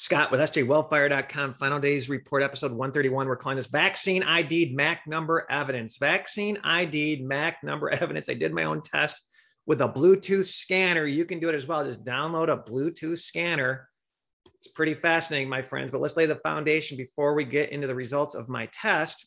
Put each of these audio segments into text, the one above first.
Scott with sjwellfire.com. Final days report episode 131. We're calling this vaccine ID'd MAC number evidence. Vaccine ID'd MAC number evidence. I did my own test with a Bluetooth scanner. You can do it as well. Just download a Bluetooth scanner. It's pretty fascinating, my friends. But let's lay the foundation before we get into the results of my test.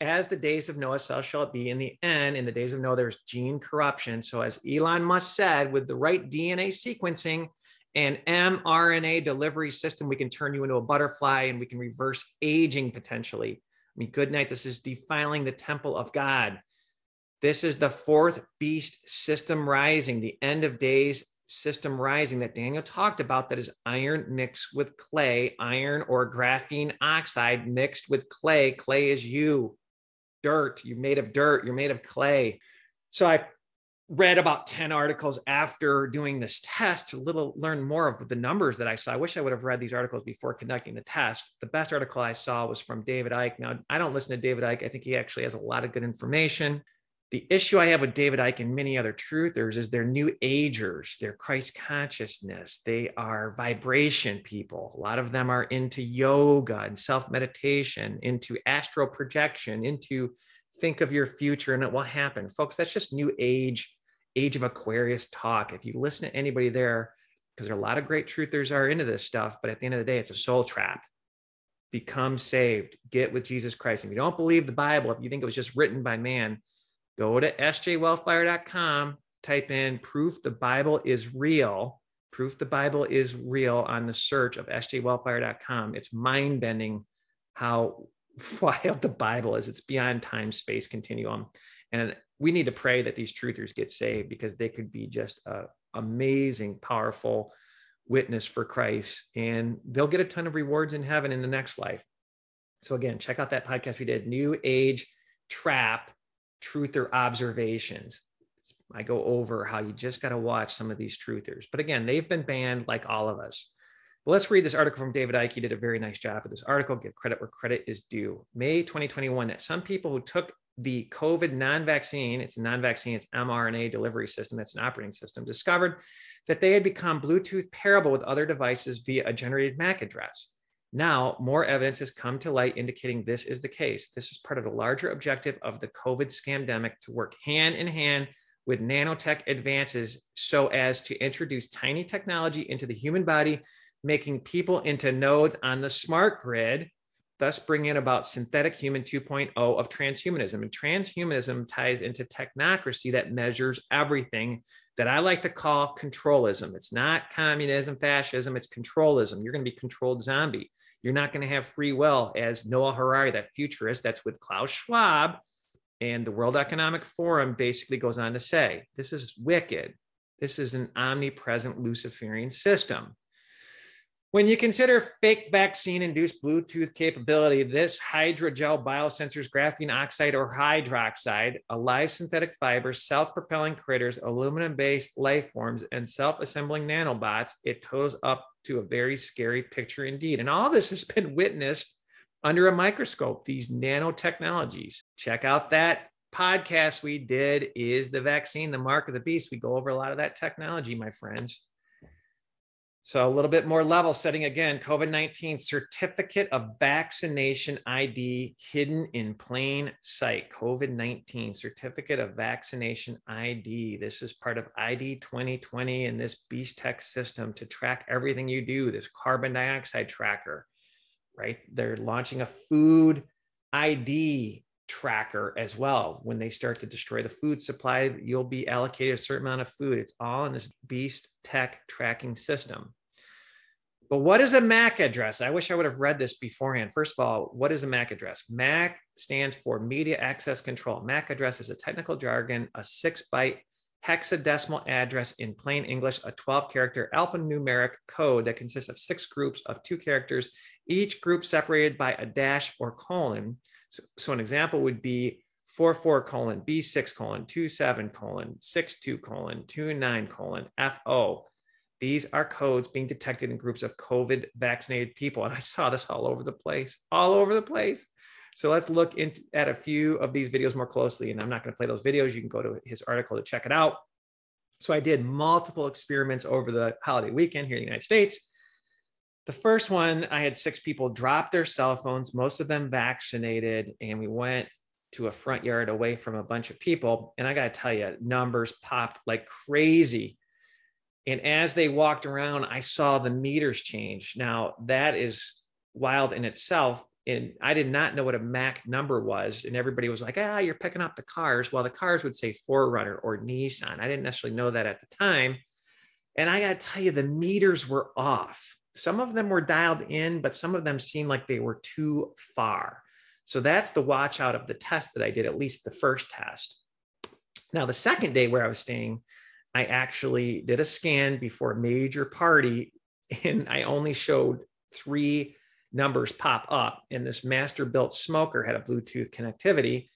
As the days of Noah, so shall it be. In the end, in the days of Noah, there's gene corruption. So, as Elon Musk said, with the right DNA sequencing, and mRNA delivery system, we can turn you into a butterfly and we can reverse aging potentially. I mean, good night. This is defiling the temple of God. This is the fourth beast system rising, the end of days system rising that Daniel talked about that is iron mixed with clay, iron or graphene oxide mixed with clay. Clay is you, dirt. You're made of dirt. You're made of clay. So I read about 10 articles after doing this test to little learn more of the numbers that I saw. I wish I would have read these articles before conducting the test. The best article I saw was from David Icke. Now, I don't listen to David Icke. I think he actually has a lot of good information. The issue I have with David Icke and many other truthers is they're new agers, they're Christ consciousness, they are vibration people. A lot of them are into yoga and self meditation, into astral projection, into think of your future and it will happen. Folks, that's just new age age of Aquarius talk. If you listen to anybody there, because there are a lot of great truthers are into this stuff, but at the end of the day, it's a soul trap. Become saved, get with Jesus Christ. If you don't believe the Bible, if you think it was just written by man, go to sjwellfire.com, type in proof the Bible is real. Proof the Bible is real on the search of sjwellfire.com. It's mind bending how wild the Bible is. It's beyond time space continuum. And we need to pray that these truthers get saved because they could be just a amazing, powerful witness for Christ, and they'll get a ton of rewards in heaven in the next life. So again, check out that podcast we did, New Age Trap Truther Observations. I go over how you just got to watch some of these truthers. But again, they've been banned like all of us. But let's read this article from David Icke. He did a very nice job of this article. Give credit where credit is due. May 2021, that some people who took the COVID non vaccine, it's a non vaccine, it's mRNA delivery system, that's an operating system, discovered that they had become Bluetooth pairable with other devices via a generated MAC address. Now, more evidence has come to light indicating this is the case. This is part of the larger objective of the COVID scamdemic to work hand in hand with nanotech advances so as to introduce tiny technology into the human body, making people into nodes on the smart grid thus bringing about synthetic human 2.0 of transhumanism. And transhumanism ties into technocracy that measures everything that I like to call controlism. It's not communism, fascism, it's controlism. You're going to be controlled zombie. You're not going to have free will, as Noah Harari, that futurist, that's with Klaus Schwab and the World Economic Forum basically goes on to say this is wicked. This is an omnipresent Luciferian system. When you consider fake vaccine induced Bluetooth capability, this hydrogel biosensors graphene oxide or hydroxide, alive synthetic fibers, self propelling critters, aluminum based life forms, and self assembling nanobots, it toes up to a very scary picture indeed. And all this has been witnessed under a microscope, these nanotechnologies. Check out that podcast we did Is the Vaccine the Mark of the Beast? We go over a lot of that technology, my friends. So a little bit more level setting again, COVID-19 certificate of vaccination ID hidden in plain sight. COVID-19 certificate of vaccination ID. This is part of ID 2020 and this Beast Tech system to track everything you do, this carbon dioxide tracker, right? They're launching a food ID tracker as well. When they start to destroy the food supply, you'll be allocated a certain amount of food. It's all in this Beast Tech tracking system. But what is a MAC address? I wish I would have read this beforehand. First of all, what is a MAC address? MAC stands for Media Access Control. MAC address is a technical jargon, a six byte hexadecimal address in plain English, a 12 character alphanumeric code that consists of six groups of two characters, each group separated by a dash or colon. So, so an example would be 44 colon B6 colon 27 colon 62 colon 29 colon FO. These are codes being detected in groups of COVID vaccinated people. And I saw this all over the place, all over the place. So let's look at a few of these videos more closely. And I'm not going to play those videos. You can go to his article to check it out. So I did multiple experiments over the holiday weekend here in the United States The first one, I had six people drop their cell phones, most of them vaccinated, and we went to a front yard away from a bunch of people. And I got to tell you, numbers popped like crazy. And as they walked around, I saw the meters change. Now, that is wild in itself. And I did not know what a MAC number was. And everybody was like, ah, you're picking up the cars. Well, the cars would say 4Runner or Nissan. I didn't necessarily know that at the time. And I got to tell you, the meters were off. Some of them were dialed in, but some of them seemed like they were too far. So that's the watch out of the test that I did, at least the first test. Now, the second day where I was staying, I actually did a scan before a major party, and I only showed three numbers pop up. And this Masterbuilt smoker had a Bluetooth connectivity.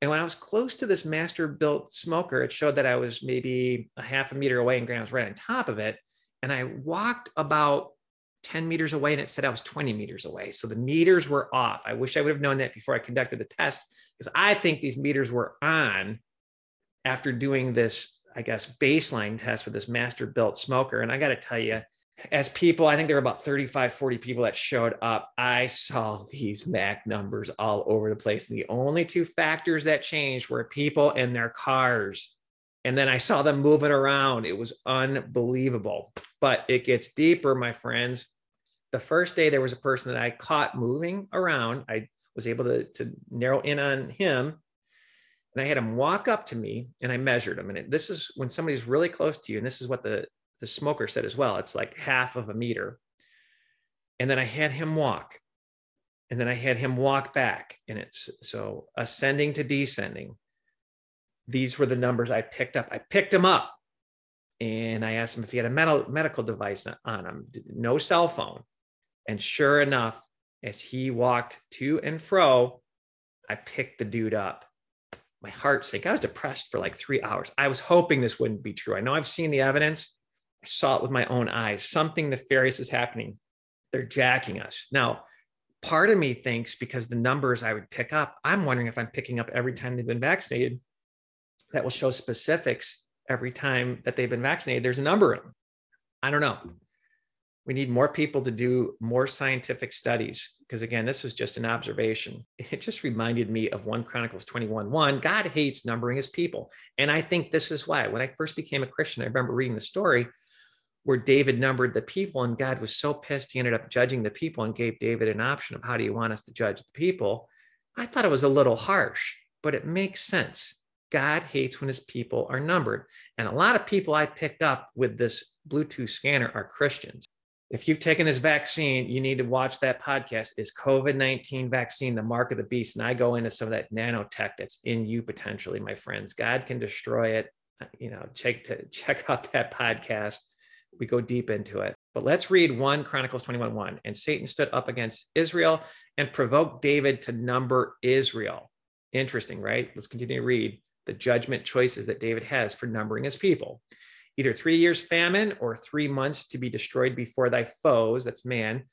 And when I was close to this Masterbuilt smoker, it showed that I was maybe a half a meter away and Graham was right on top of it. And I walked about 10 meters away and it said I was 20 meters away. So the meters were off. I wish I would have known that before I conducted the test because I think these meters were on after doing this, I guess, baseline test with this Masterbuilt smoker. And I got to tell you, as people, I think there were about 35, 40 people that showed up. I saw these MAC numbers all over the place. And the only two factors that changed were people and their cars. And then I saw them moving around. It was unbelievable. But it gets deeper, my friends. The first day, there was a person that I caught moving around. I was able to, to narrow in on him. And I had him walk up to me and I measured him. And it, this is when somebody's really close to you. And this is what the the smoker said as well. It's like half of a meter. And then I had him walk. And then I had him walk back. And it's so ascending to descending. These were the numbers I picked up. I picked him up and I asked him if he had a med- medical device on him, no cell phone. And sure enough, as he walked to and fro, I picked the dude up. My heart sank. I was depressed for like three hours. I was hoping this wouldn't be true. I know I've seen the evidence, I saw it with my own eyes. Something nefarious is happening. They're jacking us. Now, part of me thinks because the numbers I would pick up, I'm wondering if I'm picking up every time they've been vaccinated, that will show specifics every time that they've been vaccinated. There's a number of them. I don't know. We need more people to do more scientific studies because, again, this was just an observation. It just reminded me of 1 Chronicles 21 1. God hates numbering his people. And I think this is why. When I first became a Christian, I remember reading the story where David numbered the people, and God was so pissed he ended up judging the people and gave David an option of how do you want us to judge the people. I thought it was a little harsh, but it makes sense. God hates when his people are numbered. And a lot of people I picked up with this Bluetooth scanner are Christians. If you've taken this vaccine, you need to watch that podcast. Is COVID 19 vaccine the mark of the beast? And I go into some of that nanotech that's in you potentially, my friends. God can destroy it. Uh, you know, check to check out that podcast we go deep into it. But let's read 1 Chronicles 21 1. And Satan stood up against Israel and provoked David to number Israel. Interesting, right? Let's continue to read the judgment choices that David has for numbering his people. Either three years famine or three months to be destroyed before thy foes, that's man,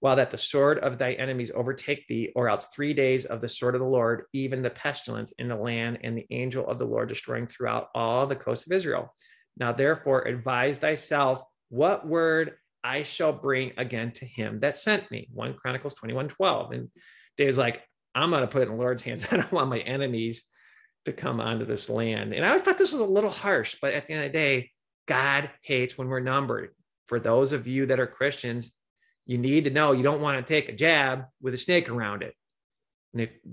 while that the sword of thy enemies overtake thee, or else three days of the sword of the Lord, even the pestilence in the land, and the angel of the Lord destroying throughout all the coast of Israel. Now, therefore, advise thyself what word I shall bring again to him that sent me. 1 Chronicles 21 12. And David's like, I'm going to put it in the Lord's hands. I don't want my enemies to come onto this land. And I always thought this was a little harsh, but at the end of the day, God hates when we're numbered. For those of you that are Christians, you need to know you don't want to take a jab with a snake around it.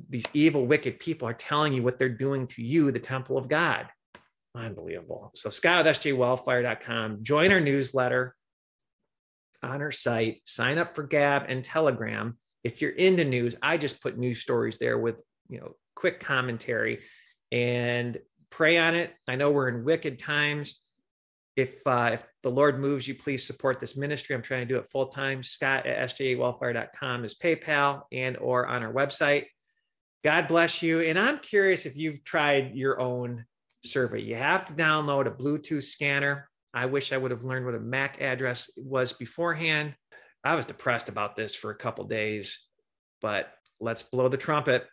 these evil, wicked people are telling you what they're doing to you, the temple of God. Unbelievable. So Scott with sjwellfire.com. Join our newsletter on our site. Sign up for Gab and Telegram. If you're into news, I just put news stories there with you know quick commentary and pray on it. I know we're in wicked times. If uh, if the Lord moves you, please support this ministry. I'm trying to do it full time. Scott at sjwellfire.com is PayPal and or on our website. God bless you. And I'm curious if you've tried your own survey. You have to download a Bluetooth scanner. I wish I would have learned what a MAC address was beforehand. I was depressed about this for a couple days, but let's blow the trumpet.